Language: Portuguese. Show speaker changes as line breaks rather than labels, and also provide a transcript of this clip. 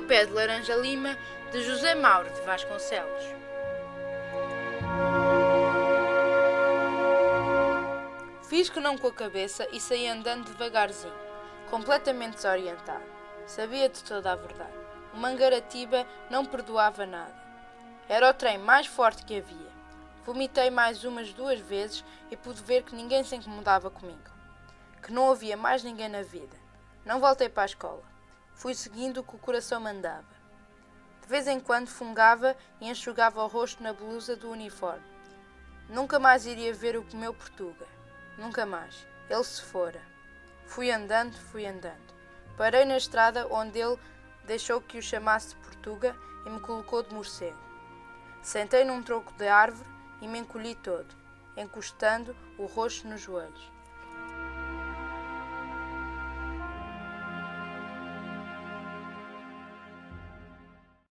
pé de laranja lima de José Mauro de Vasconcelos. Fiz que não com a cabeça e saí andando devagarzinho, completamente desorientado. Sabia de toda a verdade. O Mangaratiba não perdoava nada. Era o trem mais forte que havia. Vomitei mais umas duas vezes e pude ver que ninguém se incomodava comigo. Que não havia mais ninguém na vida. Não voltei para a escola. Fui seguindo o que o coração mandava. De vez em quando fungava e enxugava o rosto na blusa do uniforme. Nunca mais iria ver o meu Portuga. Nunca mais. Ele se fora. Fui andando, fui andando. Parei na estrada onde ele deixou que o chamasse de Portuga e me colocou de morcego. Sentei num tronco de árvore e me encolhi todo, encostando o rosto nos joelhos.